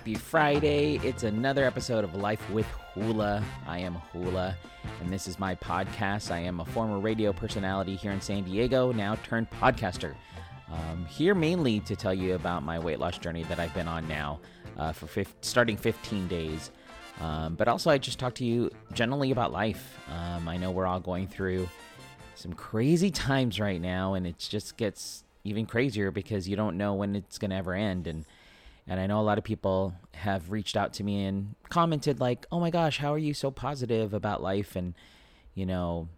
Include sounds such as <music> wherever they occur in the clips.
Happy Friday. It's another episode of Life with Hula. I am Hula, and this is my podcast. I am a former radio personality here in San Diego, now turned podcaster. Um, here mainly to tell you about my weight loss journey that I've been on now uh, for fif- starting 15 days. Um, but also, I just talk to you generally about life. Um, I know we're all going through some crazy times right now, and it just gets even crazier because you don't know when it's going to ever end. And and I know a lot of people have reached out to me and commented like, "Oh my gosh, how are you so positive about life?" And you know,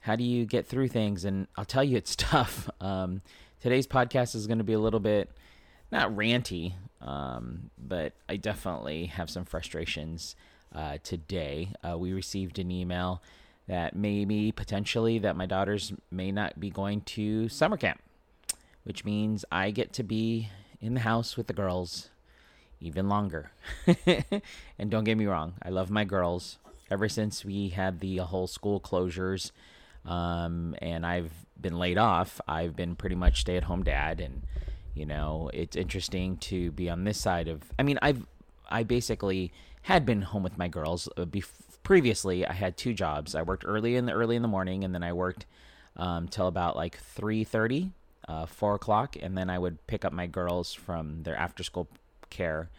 how do you get through things? And I'll tell you, it's <laughs> tough. Um, today's podcast is going to be a little bit not ranty, um, but I definitely have some frustrations uh, today. Uh, we received an email that maybe potentially that my daughters may not be going to summer camp, which means I get to be in the house with the girls even longer. <laughs> and don't get me wrong, I love my girls. Ever since we had the whole school closures um, and I've been laid off, I've been pretty much stay at home dad. And, you know, it's interesting to be on this side of, I mean, I've, I basically had been home with my girls. Uh, previously, I had two jobs. I worked early in the early in the morning, and then I worked um, till about like three thirty, uh, four o'clock, and then I would pick up my girls from their after school care,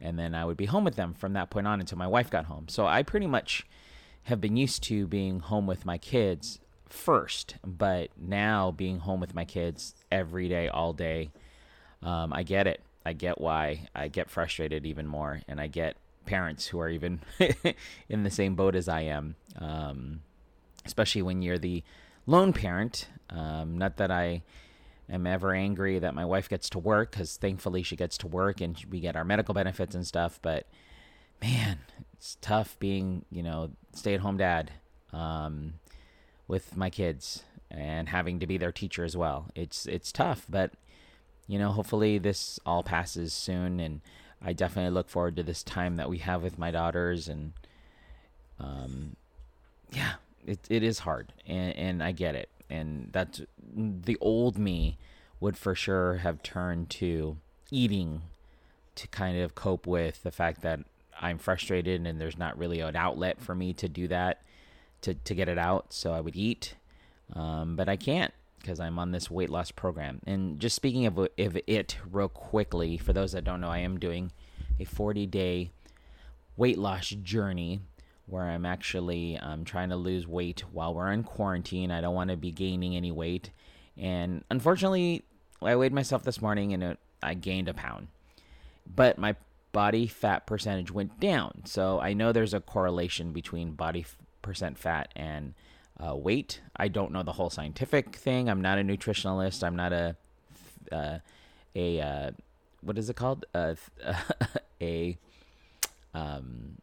and then I would be home with them from that point on until my wife got home. So I pretty much have been used to being home with my kids first, but now being home with my kids every day, all day, um, I get it. I get why I get frustrated even more, and I get parents who are even <laughs> in the same boat as I am, um, especially when you're the lone parent. Um, not that I am ever angry that my wife gets to work because thankfully she gets to work and we get our medical benefits and stuff. But man, it's tough being, you know, stay at home dad um, with my kids and having to be their teacher as well. It's it's tough, but you know, hopefully this all passes soon and I definitely look forward to this time that we have with my daughters and um yeah, it it is hard and and I get it and that's the old me would for sure have turned to eating to kind of cope with the fact that I'm frustrated and there's not really an outlet for me to do that to to get it out. So I would eat, um, but I can't because I'm on this weight loss program. And just speaking of, of it real quickly, for those that don't know, I am doing a 40 day weight loss journey where I'm actually um, trying to lose weight while we're in quarantine. I don't want to be gaining any weight. And unfortunately, I weighed myself this morning and it, I gained a pound. But my body fat percentage went down. So I know there's a correlation between body f- percent fat and uh, weight. I don't know the whole scientific thing. I'm not a nutritionalist. I'm not a uh, a uh, what is it called? Uh, <laughs> a um,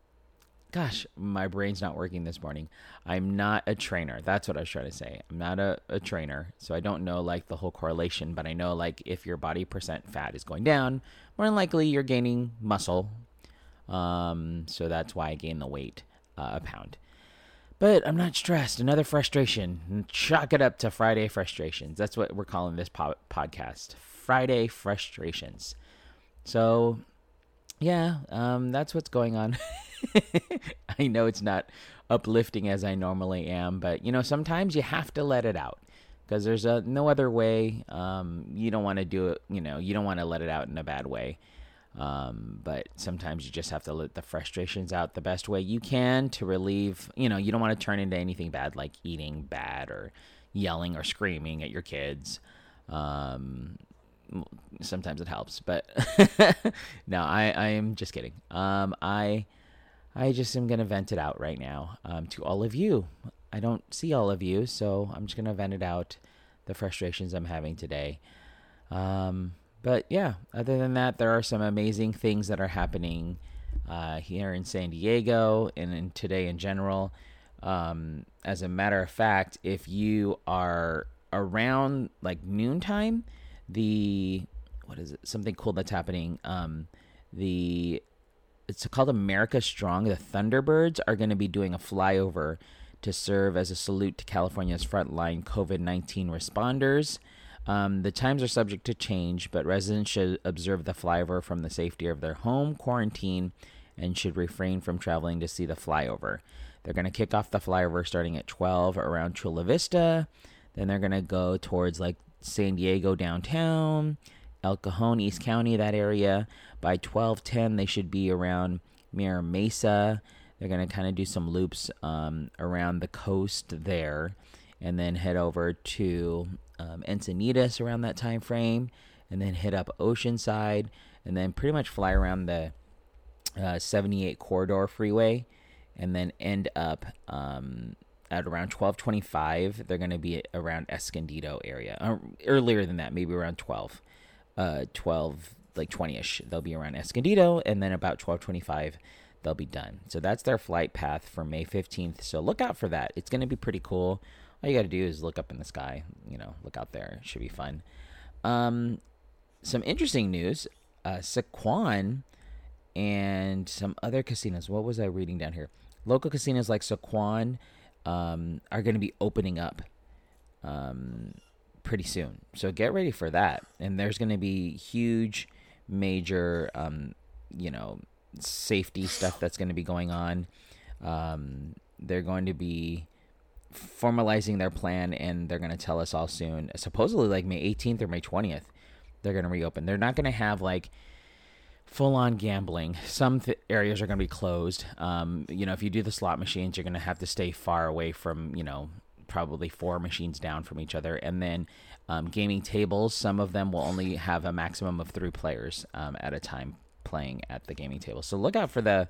gosh, my brain's not working this morning. I'm not a trainer. That's what I was trying to say. I'm not a, a trainer. So I don't know like the whole correlation, but I know like if your body percent fat is going down, more than likely you're gaining muscle. Um, so that's why I gained the weight uh, a pound. But I'm not stressed. Another frustration. Chalk it up to Friday frustrations. That's what we're calling this po- podcast. Friday frustrations. So, yeah, um, that's what's going on. <laughs> I know it's not uplifting as I normally am, but you know, sometimes you have to let it out because there's a, no other way. Um, you don't want to do it, you know, you don't want to let it out in a bad way. Um, but sometimes you just have to let the frustrations out the best way you can to relieve, you know, you don't want to turn into anything bad like eating bad or yelling or screaming at your kids. Um, sometimes it helps, but <laughs> no, I, I am just kidding. Um, I, I just am going to vent it out right now um, to all of you. I don't see all of you, so I'm just going to vent it out the frustrations I'm having today. Um, but yeah, other than that, there are some amazing things that are happening uh, here in San Diego and in today in general. Um, as a matter of fact, if you are around like noontime, the what is it? Something cool that's happening. Um, the it's called America Strong. The Thunderbirds are going to be doing a flyover to serve as a salute to California's frontline COVID 19 responders. Um, the times are subject to change, but residents should observe the flyover from the safety of their home, quarantine, and should refrain from traveling to see the flyover. They're going to kick off the flyover starting at 12 around Chula Vista. Then they're going to go towards like San Diego downtown, El Cajon, East County, that area. By 12:10, they should be around Mira Mesa. They're going to kind of do some loops um, around the coast there, and then head over to um, Encinitas around that time frame, and then hit up Oceanside, and then pretty much fly around the uh, 78 corridor freeway, and then end up um, at around 12:25. They're going to be around Escondido area. Uh, earlier than that, maybe around 12, uh, 12 like 20ish. They'll be around Escondido, and then about 12:25 they'll be done. So that's their flight path for May 15th. So look out for that. It's going to be pretty cool. All you got to do is look up in the sky. You know, look out there. It should be fun. Um, some interesting news. Uh, Sycuan and some other casinos. What was I reading down here? Local casinos like Sycuan um, are going to be opening up um, pretty soon. So get ready for that. And there's going to be huge, major, um, you know, safety stuff that's going to be going on. Um, they're going to be formalizing their plan and they're going to tell us all soon. Supposedly, like May 18th or May 20th, they're going to reopen. They're not going to have like full on gambling. Some th- areas are going to be closed. Um, you know, if you do the slot machines, you're going to have to stay far away from, you know, probably four machines down from each other. And then um, gaming tables, some of them will only have a maximum of three players um, at a time playing at the gaming table. So look out for the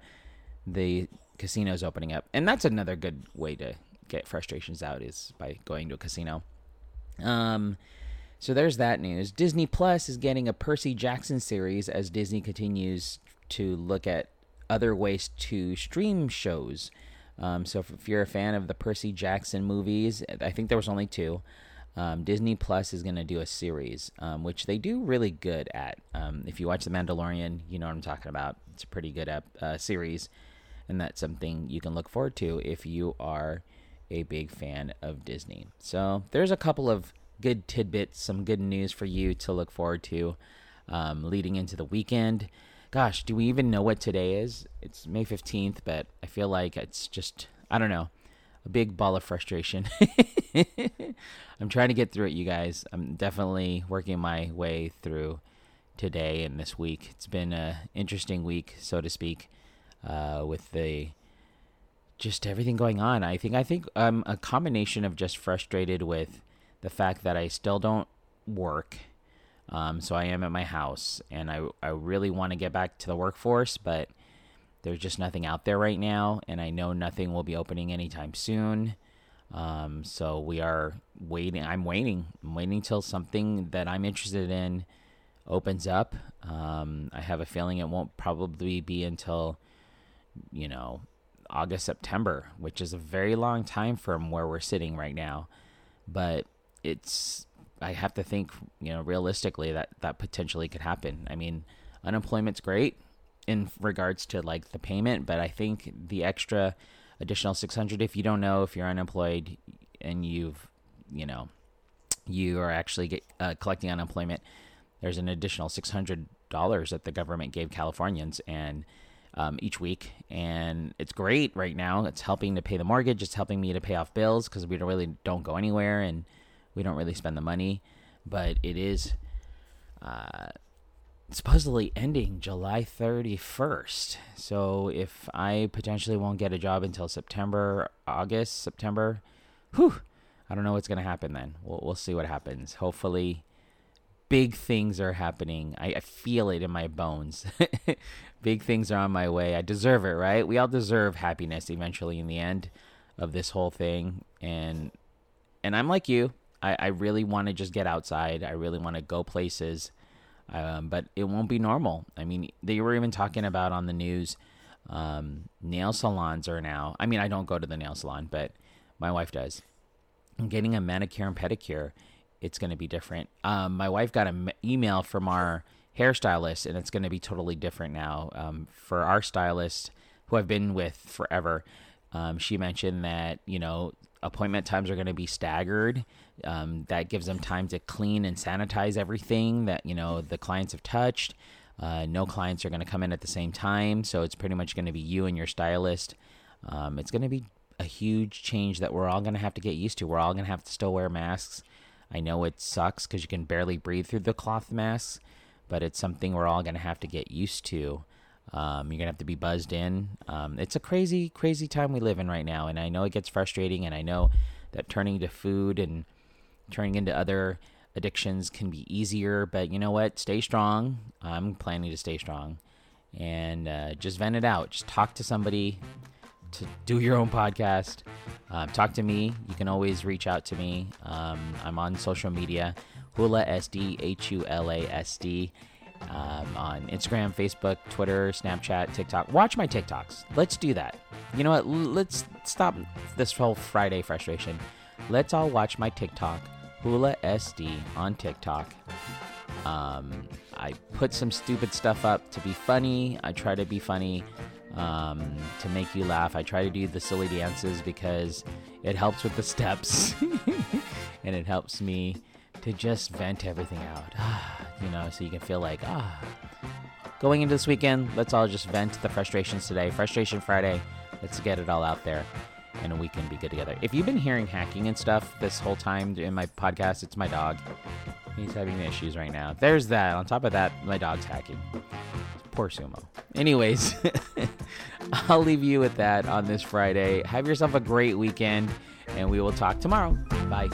the casinos opening up. And that's another good way to get frustrations out is by going to a casino. Um, so there's that news. Disney Plus is getting a Percy Jackson series as Disney continues to look at other ways to stream shows. Um, so if, you're a fan of the Percy Jackson movies, I think there was only two. Um, Disney Plus is going to do a series, um, which they do really good at. Um, if you watch The Mandalorian, you know what I'm talking about. It's a pretty good uh, series, and that's something you can look forward to if you are a big fan of Disney. So there's a couple of good tidbits, some good news for you to look forward to um, leading into the weekend. Gosh, do we even know what today is? It's May 15th, but I feel like it's just, I don't know, a big ball of frustration. <laughs> I'm trying to get through it, you guys. I'm definitely working my way through today and this week. It's been an interesting week, so to speak, uh, with the just everything going on. I think I think I'm a combination of just frustrated with the fact that I still don't work. Um, so I am at my house, and I I really want to get back to the workforce, but there's just nothing out there right now, and I know nothing will be opening anytime soon. Um, so we are waiting. I'm waiting. I'm waiting till something that I'm interested in opens up. Um, I have a feeling it won't probably be until you know August September, which is a very long time from where we're sitting right now. But it's I have to think, you know, realistically that that potentially could happen. I mean, unemployment's great in regards to like the payment, but I think the extra additional 600 if you don't know if you're unemployed and you've, you know, you are actually get, uh, collecting unemployment, there's an additional $600 that the government gave Californians and um, each week, and it's great right now. It's helping to pay the mortgage. It's helping me to pay off bills because we really don't go anywhere, and we don't really spend the money, but it is uh, supposedly ending July 31st. So if I potentially won't get a job until September, August, September, whew, I don't know what's going to happen then. We'll, we'll see what happens. Hopefully, big things are happening. I, I feel it in my bones. <laughs> big things are on my way. I deserve it, right? We all deserve happiness eventually in the end of this whole thing. And and I'm like you. I, I really want to just get outside. I really want to go places. Um, but it won't be normal. I mean, they were even talking about on the news um, nail salons are now. I mean, I don't go to the nail salon, but my wife does. I'm getting a manicure and pedicure. It's going to be different. Um, my wife got an email from our hairstylist, and it's going to be totally different now. Um, for our stylist, who I've been with forever, um, she mentioned that you know appointment times are going to be staggered. Um, that gives them time to clean and sanitize everything that you know the clients have touched. Uh, no clients are going to come in at the same time, so it's pretty much going to be you and your stylist. Um, it's going to be a huge change that we're all going to have to get used to. We're all going to have to still wear masks. I know it sucks because you can barely breathe through the cloth masks, but it's something we're all going to have to get used to. Um, you're gonna have to be buzzed in. Um, it's a crazy, crazy time we live in right now, and I know it gets frustrating, and I know that turning to food and turning into other addictions can be easier. But you know what? Stay strong. I'm planning to stay strong, and uh, just vent it out. Just talk to somebody. To do your own podcast, um, talk to me. You can always reach out to me. Um, I'm on social media, Hula SD, H U L A S D um, on Instagram, Facebook, Twitter, Snapchat, TikTok. Watch my TikToks. Let's do that. You know what? Let's stop this whole Friday frustration. Let's all watch my TikTok, Hula SD on TikTok. Um, I put some stupid stuff up to be funny. I try to be funny um, to make you laugh. I try to do the silly dances because it helps with the steps <laughs> and it helps me to just vent everything out. <sighs> <sighs> <sighs> you know, so you can feel like, ah. Going into this weekend, let's all just vent the frustrations today. Frustration Friday. Let's get it all out there and we can be good together. If you've been hearing hacking and stuff this whole time in my podcast, it's my dog. He's having issues right now. There's that. On top of that, my dog's hacking. Poor Sumo. Anyways, <laughs> I'll leave you with that on this Friday. Have yourself a great weekend, and we will talk tomorrow. Bye.